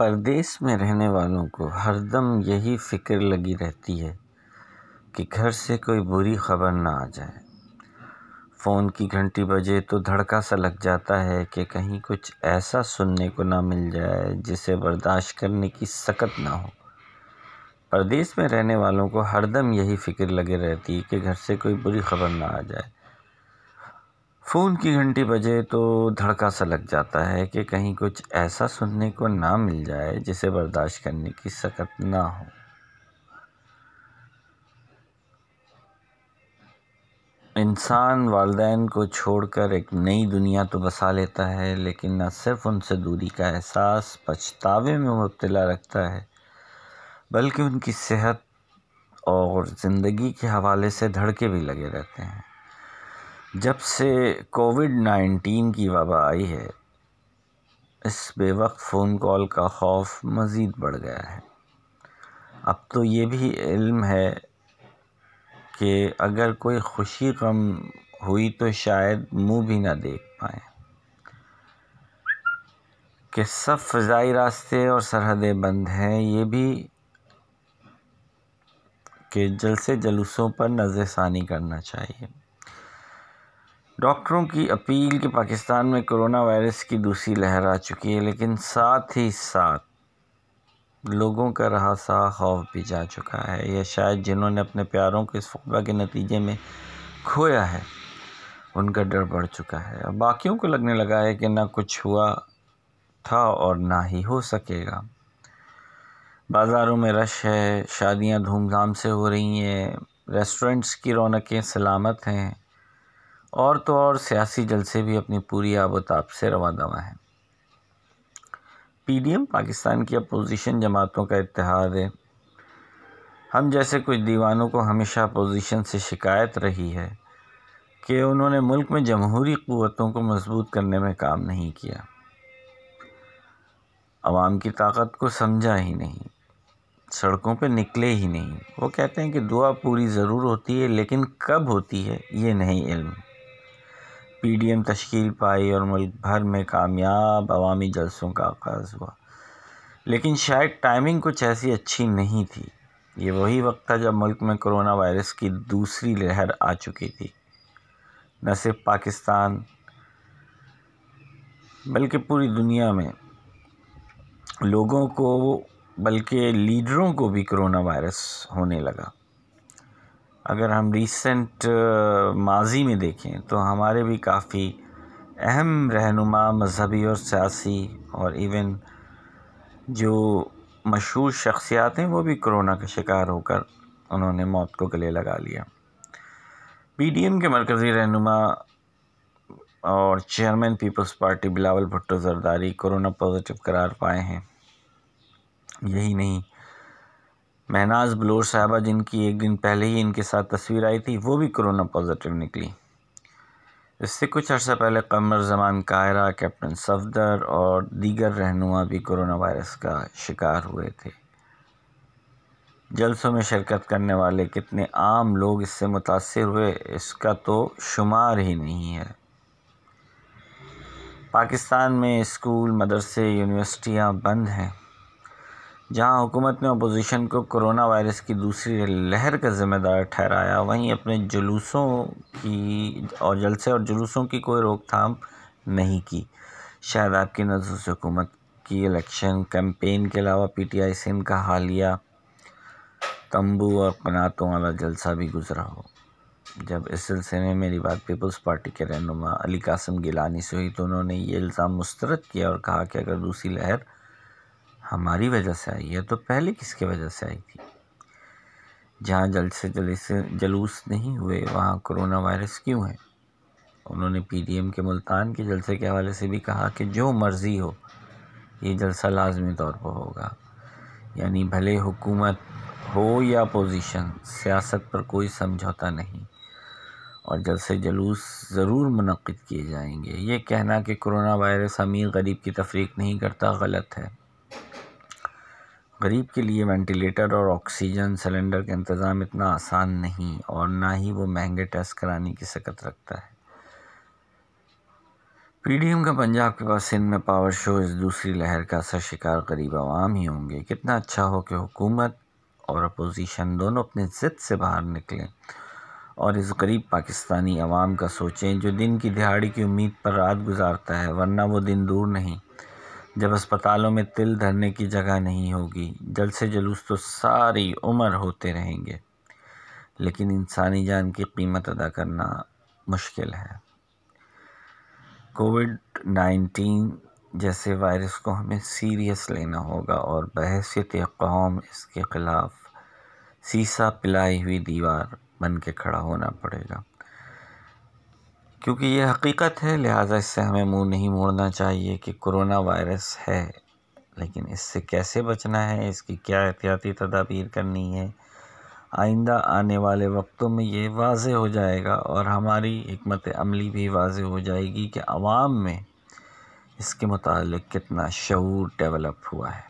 پردیس میں رہنے والوں کو ہر دم یہی فکر لگی رہتی ہے کہ گھر سے کوئی بری خبر نہ آ جائے۔ فون کی گھنٹی بجے تو دھڑکا سا لگ جاتا ہے کہ کہیں کچھ ایسا سننے کو نہ مل جائے جسے برداشت کرنے کی سکت نہ ہو۔ پردیس میں رہنے والوں کو ہر دم یہی فکر لگے رہتی ہے کہ گھر سے کوئی بری خبر نہ آ جائے۔ فون کی گھنٹی بجے تو دھڑکا سا لگ جاتا ہے کہ کہیں کچھ ایسا سننے کو نہ مل جائے جسے برداشت کرنے کی سکت نہ ہو۔ انسان والدین کو چھوڑ کر ایک نئی دنیا تو بسا لیتا ہے، لیکن نہ صرف ان سے دوری کا احساس پچھتاوے میں مبتلا رکھتا ہے، بلکہ ان کی صحت اور زندگی کے حوالے سے دھڑکے بھی لگے رہتے ہیں۔ جب سے کووڈ نائنٹین کی وبا آئی ہے، اس بے وقت فون کال کا خوف مزید بڑھ گیا ہے۔ اب تو یہ بھی علم ہے کہ اگر کوئی خوشی غم ہوئی تو شاید منہ بھی نہ دیکھ پائیں کہ سب فضائی راستے اور سرحدیں بند ہیں، یہ بھی کہ جلسے جلوسوں پر نظر ثانی کرنا چاہیے۔ ڈاکٹروں کی اپیل کہ پاکستان میں کرونا وائرس کی دوسری لہر آ چکی ہے، لیکن ساتھ ہی ساتھ لوگوں کا رہا سا خوف بھی جا چکا ہے، یا شاید جنہوں نے اپنے پیاروں کو اس وبا کے نتیجے میں کھویا ہے، ان کا ڈر بڑھ چکا ہے۔ اب باقیوں کو لگنے لگا ہے کہ نہ کچھ ہوا تھا اور نہ ہی ہو سکے گا۔ بازاروں میں رش ہے، شادیاں دھوم دھام سے ہو رہی ہیں، ریسٹورنٹس کی رونقیں سلامت ہیں۔ اور تو اور سیاسی جلسے بھی اپنی پوری آب و تاب سے رواں دواں ہیں۔ پی ڈی ایم پاکستان کی اپوزیشن جماعتوں کا اتحاد ہے۔ ہم جیسے کچھ دیوانوں کو ہمیشہ اپوزیشن سے شکایت رہی ہے کہ انہوں نے ملک میں جمہوری قوتوں کو مضبوط کرنے میں کام نہیں کیا۔ عوام کی طاقت کو سمجھا ہی نہیں، سڑکوں پہ نکلے ہی نہیں۔ وہ کہتے ہیں کہ دعا پوری ضرور ہوتی ہے، لیکن کب ہوتی ہے، یہ نہیں علم۔ پی ڈی ایم تشکیل پائی اور ملک بھر میں کامیاب عوامی جلسوں کا آغاز ہوا۔ لیکن شاید ٹائمنگ کچھ ایسی اچھی نہیں تھی۔ یہ وہی وقت تھا جب ملک میں کرونا وائرس کی دوسری لہر آ چکی تھی۔ نہ صرف پاکستان، بلکہ پوری دنیا میں۔ لوگوں کو، بلکہ لیڈروں کو بھی کرونا وائرس ہونے لگا۔ اگر ہم ریسنٹ ماضی میں دیکھیں تو ہمارے بھی کافی اہم رہنما مذہبی اور سیاسی اور ایون جو مشہور شخصیات ہیں، وہ بھی کرونا کا شکار ہو کر انہوں نے موت کو گلے لگا لیا۔ پی ڈی ایم کے مرکزی رہنما اور chairman Peoples Party Bilawal Bhutto Zardari corona positive قرار پائے ہیں۔ یہی نہیں مہناز بلور صاحبہ جن کی ایک دن پہلے ہی ان کے ساتھ تصویر آئی تھی، وہ بھی کرونا پازیٹیو نکلی۔ اس سے کچھ عرصہ پہلے قمر زمان قاہرہ کیپٹن صفدر اور دیگر رہنما بھی کرونا وائرس کا شکار ہوئے تھے۔ جلسوں میں شرکت کرنے والے کتنے عام لوگ اس سے متاثر ہوئے، اس کا تو شمار ہی نہیں ہے۔ پاکستان میں اسکول، مدرسے، یونیورسٹیاں بند ہیں۔ جہاں حکومت نے اپوزیشن کو کرونا وائرس کی دوسری لہر کا ذمہ دار ٹھہرایا، وہیں اپنے جلوسوں کی اور جلسے اور جلوسوں کی کوئی روک تھام نہیں کی۔ شاید آپ کی نظر سے حکومت کی الیکشن کیمپین کے علاوہ پی ٹی آئی سندھ کا حالیہ تمبو اور قناتوں والا جلسہ بھی گزرا ہو۔ جب اس سلسلے میں میری بات پیپلز پارٹی کے رہنما علی قاسم گیلانی سے ہوئی تو انہوں نے یہ الزام مسترد کیا اور کہا کہ اگر دوسری لہر ہماری وجہ سے آئی ہے تو پہلے کس کی وجہ سے آئی تھی؟ جہاں جلسے جلسے جلوس نہیں ہوئے، وہاں کرونا وائرس کیوں ہے؟ انہوں نے پی ڈی ایم کے ملتان کے جلسے کے حوالے سے بھی کہا کہ جو مرضی ہو، یہ جلسہ لازمی طور پر ہوگا۔ یعنی بھلے حکومت ہو یا اپوزیشن، سیاست پر کوئی سمجھوتا نہیں۔ اور جلسے جلوس ضرور منعقد کیے جائیں گے۔ یہ کہنا کہ کرونا وائرس امیر غریب کی تفریق نہیں کرتا غلط ہے۔ غریب کے لیے وینٹیلیٹر اور آکسیجن سلنڈر کا انتظام اتنا آسان نہیں اور نہ ہی وہ مہنگے ٹیسٹ کرانے کی سکت رکھتا ہے۔ پی ڈی ایم کا پنجاب کے بعد سندھ میں پاور شو اس دوسری لہر کا اثر شکار قریب عوام ہی ہوں گے۔ کتنا اچھا ہو کہ حکومت اور اپوزیشن دونوں اپنے ضد سے باہر نکلیں اور اس غریب پاکستانی عوام کا سوچیں جو دن کی دہاڑی کی امید پر رات گزارتا ہے، ورنہ وہ دن دور نہیں۔ جب اسپتالوں میں تل دھرنے کی جگہ نہیں ہوگی جل سے جلوس تو ساری عمر ہوتے رہیں گے۔ لیکن انسانی جان کی قیمت ادا کرنا مشکل ہے۔ کووڈ نائنٹین جیسے وائرس کو ہمیں سیریس لینا ہوگا اور بحیثیت قوم اس کے خلاف سیسا پلائی ہوئی دیوار بن کے کھڑا ہونا پڑے گا۔ کیونکہ یہ حقیقت ہے، لہٰذا اس سے ہمیں منہ نہیں موڑنا چاہیے کہ کرونا وائرس ہے۔ لیکن اس سے کیسے بچنا ہے؟ اس کی کیا احتیاطی تدابیر کرنی ہے؟ آئندہ آنے والے وقتوں میں یہ واضح ہو جائے گا اور ہماری حکمت عملی بھی واضح ہو جائے گی کہ عوام میں اس کے متعلق کتنا شعور ڈیولپ ہوا ہے۔